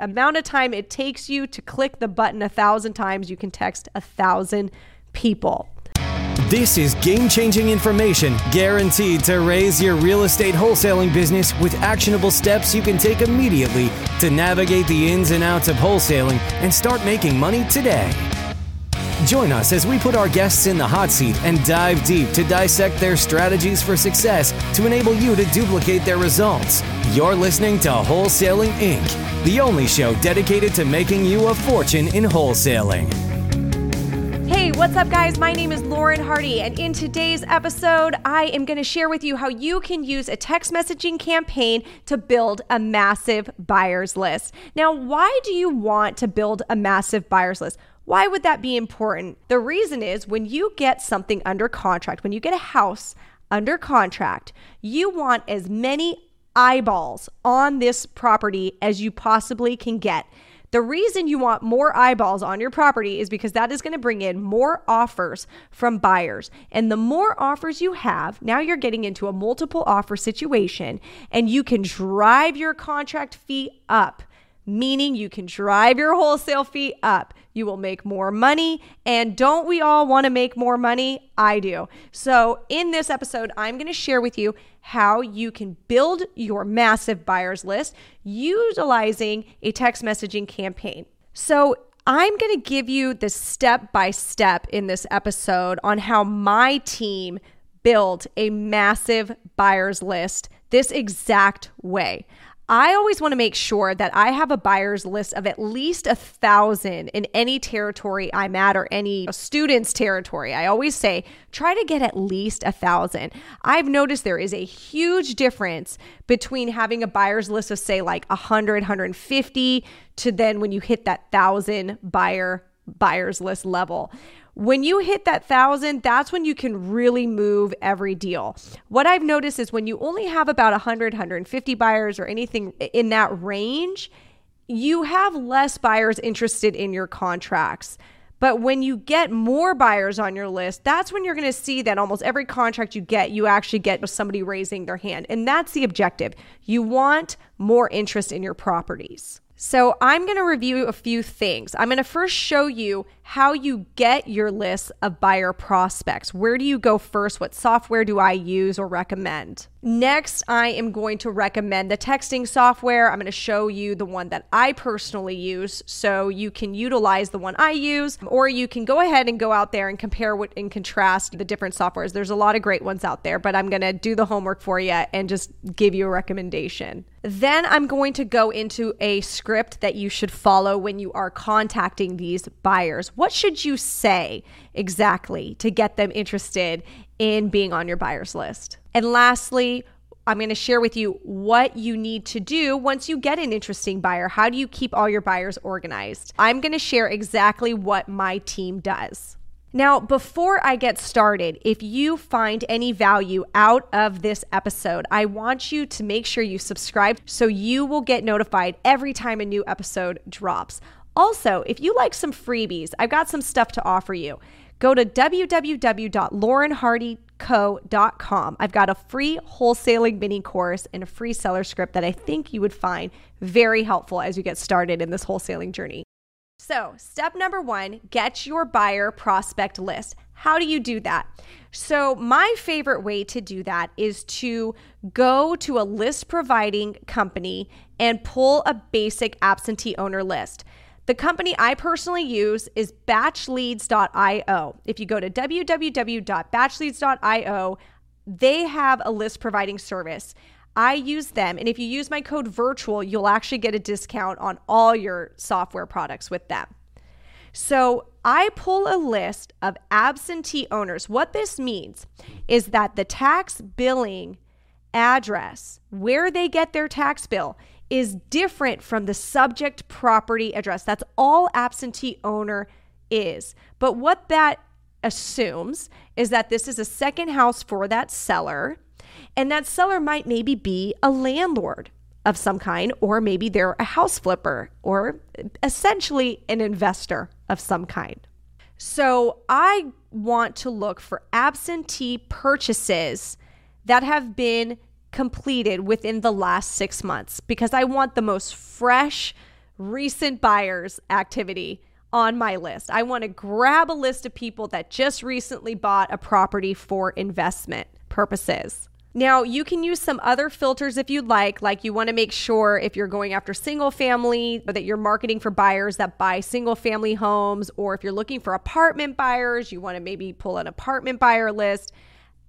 amount of time it takes you to click the button a thousand times, you can text a thousand people. This is game changing information guaranteed to raise your real estate wholesaling business with actionable steps you can take immediately to navigate the ins and outs of wholesaling and start making money today. Join us as we put our guests in the hot seat and dive deep to dissect their strategies for success to enable you to duplicate their results. You're listening to Wholesaling Inc., the only show dedicated to making you a fortune in wholesaling. Hey, what's up, guys? My name is Lauren Hardy, and in today's episode, I am going to share with you how you can use a text messaging campaign to build a massive buyers list. Now, why do you want to build a massive buyers list? Why would that be important? The reason is when you get something under contract, when you get a house under contract, you want as many eyeballs on this property as you possibly can get. The reason you want more eyeballs on your property is because that is going to bring in more offers from buyers. And the more offers you have, now you're getting into a multiple offer situation and you can drive your contract fee up meaning you can drive your wholesale fee up. You will make more money. And don't we all want to make more money? I do. So, in this episode, I'm going to share with you how you can build your massive buyers list utilizing a text messaging campaign. So, I'm going to give you the step by step in this episode on how my team built a massive buyers list this exact way. I always want to make sure that I have a buyer's list of at least a thousand in any territory I'm at or any student's territory. I always say try to get at least a thousand. I've noticed there is a huge difference between having a buyer's list of say like 100, 150 to then when you hit that thousand buyer buyer's list level. When you hit that thousand, that's when you can really move every deal. What I've noticed is when you only have about 100, 150 buyers or anything in that range, you have less buyers interested in your contracts. But when you get more buyers on your list, that's when you're going to see that almost every contract you get, you actually get somebody raising their hand. And that's the objective. You want more interest in your properties. So, I'm going to review a few things. I'm going to first show you how you get your list of buyer prospects. Where do you go first? What software do I use or recommend? Next, I am going to recommend the texting software. I'm going to show you the one that I personally use so you can utilize the one I use, or you can go ahead and go out there and compare what and contrast the different softwares. There's a lot of great ones out there, but I'm going to do the homework for you and just give you a recommendation. Then I'm going to go into a script that you should follow when you are contacting these buyers. What should you say exactly to get them interested in being on your buyers list? And lastly, I'm going to share with you what you need to do once you get an interesting buyer. How do you keep all your buyers organized? I'm going to share exactly what my team does. Now, before I get started, if you find any value out of this episode, I want you to make sure you subscribe so you will get notified every time a new episode drops. Also, if you like some freebies, I've got some stuff to offer you. Go to www.laurenhardyco.com. I've got a free wholesaling mini course and a free seller script that I think you would find very helpful as you get started in this wholesaling journey. So, step number one get your buyer prospect list. How do you do that? So, my favorite way to do that is to go to a list providing company and pull a basic absentee owner list. The company I personally use is batchleads.io. If you go to www.batchleads.io, they have a list providing service. I use them, and if you use my code virtual, you'll actually get a discount on all your software products with them. So I pull a list of absentee owners. What this means is that the tax billing address, where they get their tax bill, is different from the subject property address. That's all absentee owner is. But what that assumes is that this is a second house for that seller, and that seller might maybe be a landlord of some kind, or maybe they're a house flipper, or essentially an investor of some kind. So I want to look for absentee purchases that have been completed within the last six months because I want the most fresh, recent buyers activity on my list. I want to grab a list of people that just recently bought a property for investment purposes. Now, you can use some other filters if you'd like. Like, you want to make sure if you're going after single family that you're marketing for buyers that buy single family homes, or if you're looking for apartment buyers, you want to maybe pull an apartment buyer list.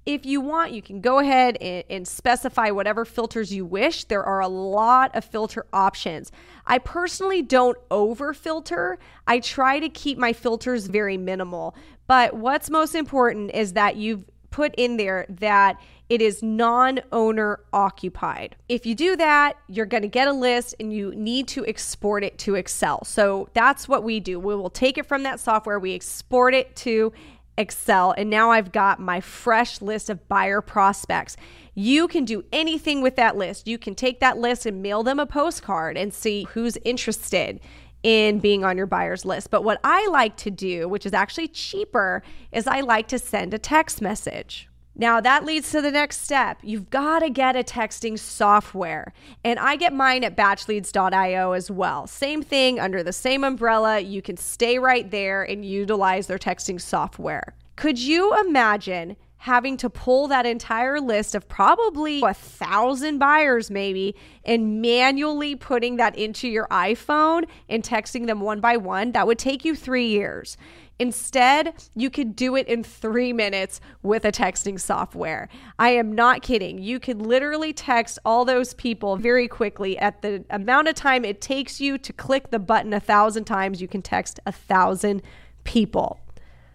If you want, you can go ahead and, and, specify whatever filters you wish. There are a lot of filter options. I personally don't over filter, I try to keep my filters very minimal. But what's most important is that you've put in there that it is non owner occupied. If you do that, you're going to get a list and you need to export it to Excel. So that's what we do. We will take it from that software, we export it to Excel, and now I've got my fresh list of buyer prospects. You can do anything with that list. You can take that list and mail them a postcard and see who's interested in being on your buyer's list. But what I like to do, which is actually cheaper, is I like to send a text message. Now, that leads to the next step. You've got to get a texting software. And I get mine at batchleads.io as well. Same thing under the same umbrella. You can stay right there and utilize their texting software. Could you imagine having to pull that entire list of probably a thousand buyers, maybe, and manually putting that into your iPhone and texting them one by one? That would take you three years. Instead, you could do it in three minutes with a texting software. I am not kidding. You could literally text all those people very quickly at the amount of time it takes you to click the button a thousand times. You can text a thousand people.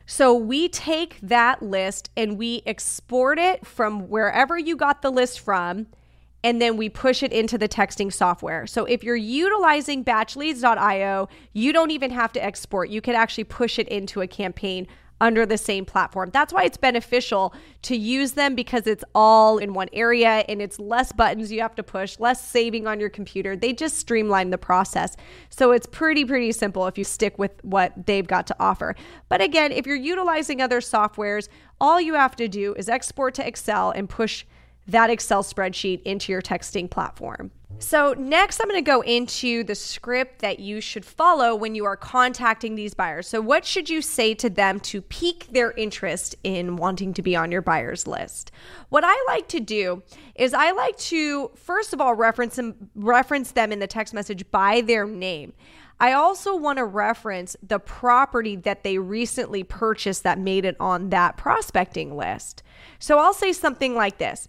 So we take that list and we export it from wherever you got the list from and then we push it into the texting software. So if you're utilizing batchleads.io, you don't even have to export. You can actually push it into a campaign under the same platform. That's why it's beneficial to use them because it's all in one area and it's less buttons you have to push, less saving on your computer. They just streamline the process. So it's pretty, pretty simple if you stick with what they've got to offer. But again, if you're utilizing other softwares, all you have to do is export to Excel and push that Excel spreadsheet into your texting platform. So, next, I'm going to go into the script that you should follow when you are contacting these buyers. So, what should you say to them to pique their interest in wanting to be on your buyers list? What I like to do is I like to, first of all, reference them, reference them in the text message by their name. I also want to reference the property that they recently purchased that made it on that prospecting list. So I'll say something like this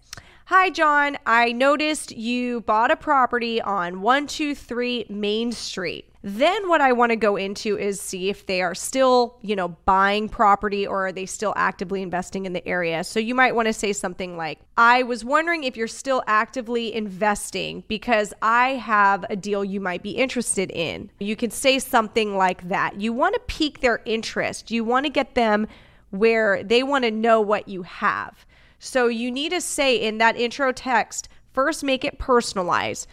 Hi, John. I noticed you bought a property on 123 Main Street. Then what I want to go into is see if they are still, you know, buying property or are they still actively investing in the area. So you might want to say something like, I was wondering if you're still actively investing because I have a deal you might be interested in. You can say something like that. You want to pique their interest. You want to get them where they want to know what you have. So you need to say in that intro text, first make it personalized.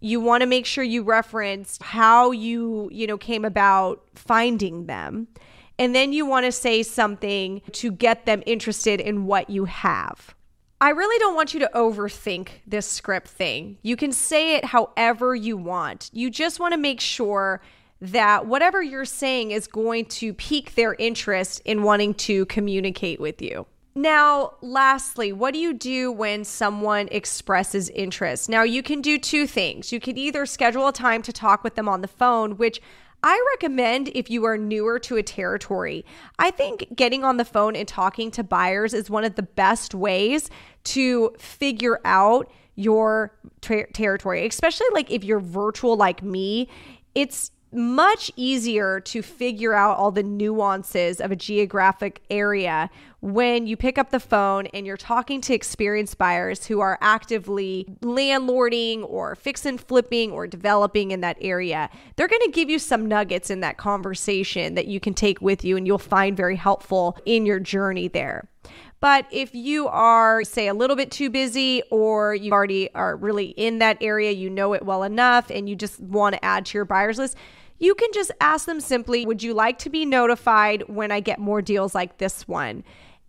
You want to make sure you reference how you, you know, came about finding them. And then you want to say something to get them interested in what you have. I really don't want you to overthink this script thing. You can say it however you want. You just want to make sure that whatever you're saying is going to pique their interest in wanting to communicate with you. Now, lastly, what do you do when someone expresses interest? Now, you can do two things. You can either schedule a time to talk with them on the phone, which I recommend if you are newer to a territory. I think getting on the phone and talking to buyers is one of the best ways to figure out your ter- territory, especially like if you're virtual like me. It's much easier to figure out all the nuances of a geographic area when you pick up the phone and you're talking to experienced buyers who are actively landlording or fix and flipping or developing in that area. They're going to give you some nuggets in that conversation that you can take with you and you'll find very helpful in your journey there. But if you are, say, a little bit too busy or you already are really in that area, you know it well enough, and you just want to add to your buyers list, you can just ask them simply, Would you like to be notified when I get more deals like this one?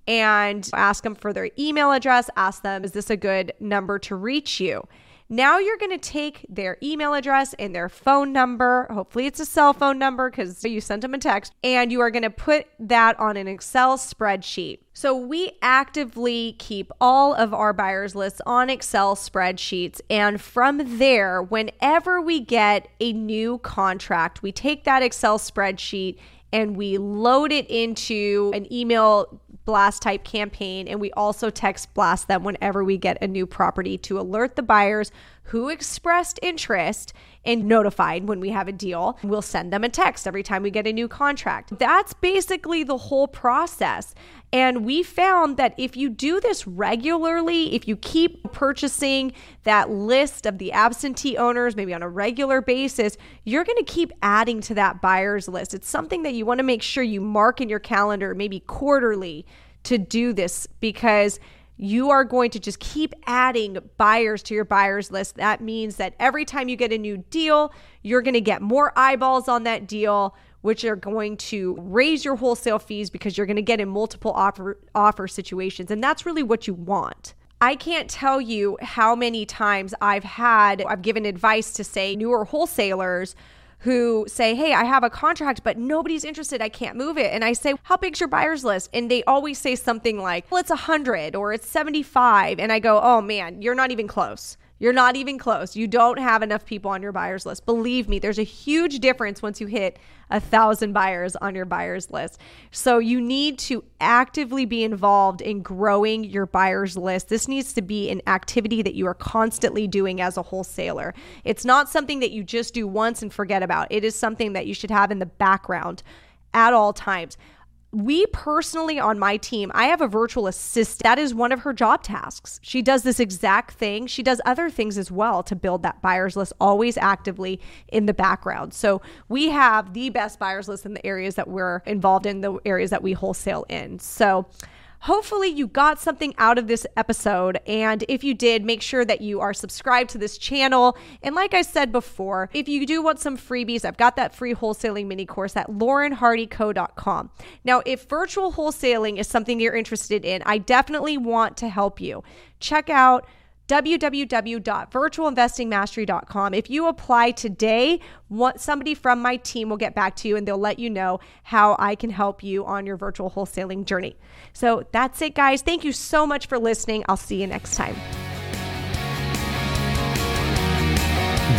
And ask them for their email address. Ask them, Is this a good number to reach you? Now you're going to take their email address and their phone number. Hopefully, it's a cell phone number because you sent them a text, and you are going to put that on an Excel spreadsheet. So, we actively keep all of our buyers lists on Excel spreadsheets. And from there, whenever we get a new contract, we take that Excel spreadsheet and we load it into an email blast type campaign. And we also text blast them whenever we get a new property to alert the buyers who expressed interest and notified when we have a deal. We'll send them a text every time we get a new contract. That's basically the whole process. And we found that if you do this regularly, if you keep purchasing that list of the absentee owners, maybe on a regular basis, you're going to keep adding to that buyer's list. It's something that you want to make sure you mark in your calendar, maybe quarterly, to do this because you are going to just keep adding buyers to your buyers list. That means that every time you get a new deal, you're going to get more eyeballs on that deal, which are going to raise your wholesale fees because you're going to get in multiple offer offer situations and that's really what you want. I can't tell you how many times I've had I've given advice to say newer wholesalers who say, Hey, I have a contract, but nobody's interested. I can't move it. And I say, How big's your buyer's list? And they always say something like, Well, it's 100 or it's 75. And I go, Oh man, you're not even close. You're not even close. You don't have enough people on your buyers list. Believe me, there's a huge difference once you hit a thousand buyers on your buyers list. So you need to actively be involved in growing your buyers list. This needs to be an activity that you are constantly doing as a wholesaler. It's not something that you just do once and forget about. It is something that you should have in the background at all times we personally on my team, I have a virtual assistant. That is one of her job tasks. She does this exact thing. She does other things as well to build that buyers list always actively in the background. So we have the best buyers list in the areas that we're involved in, the areas that we wholesale in. So Hopefully, you got something out of this episode. And if you did, make sure that you are subscribed to this channel. And like I said before, if you do want some freebies, I've got that free wholesaling mini course at laurenhardyco.com. Now, if virtual wholesaling is something you're interested in, I definitely want to help you. Check out www.virtualinvestingmastery.com. If you apply today, somebody from my team will get back to you and they'll let you know how I can help you on your virtual wholesaling journey. So that's it, guys. Thank you so much for listening. I'll see you next time.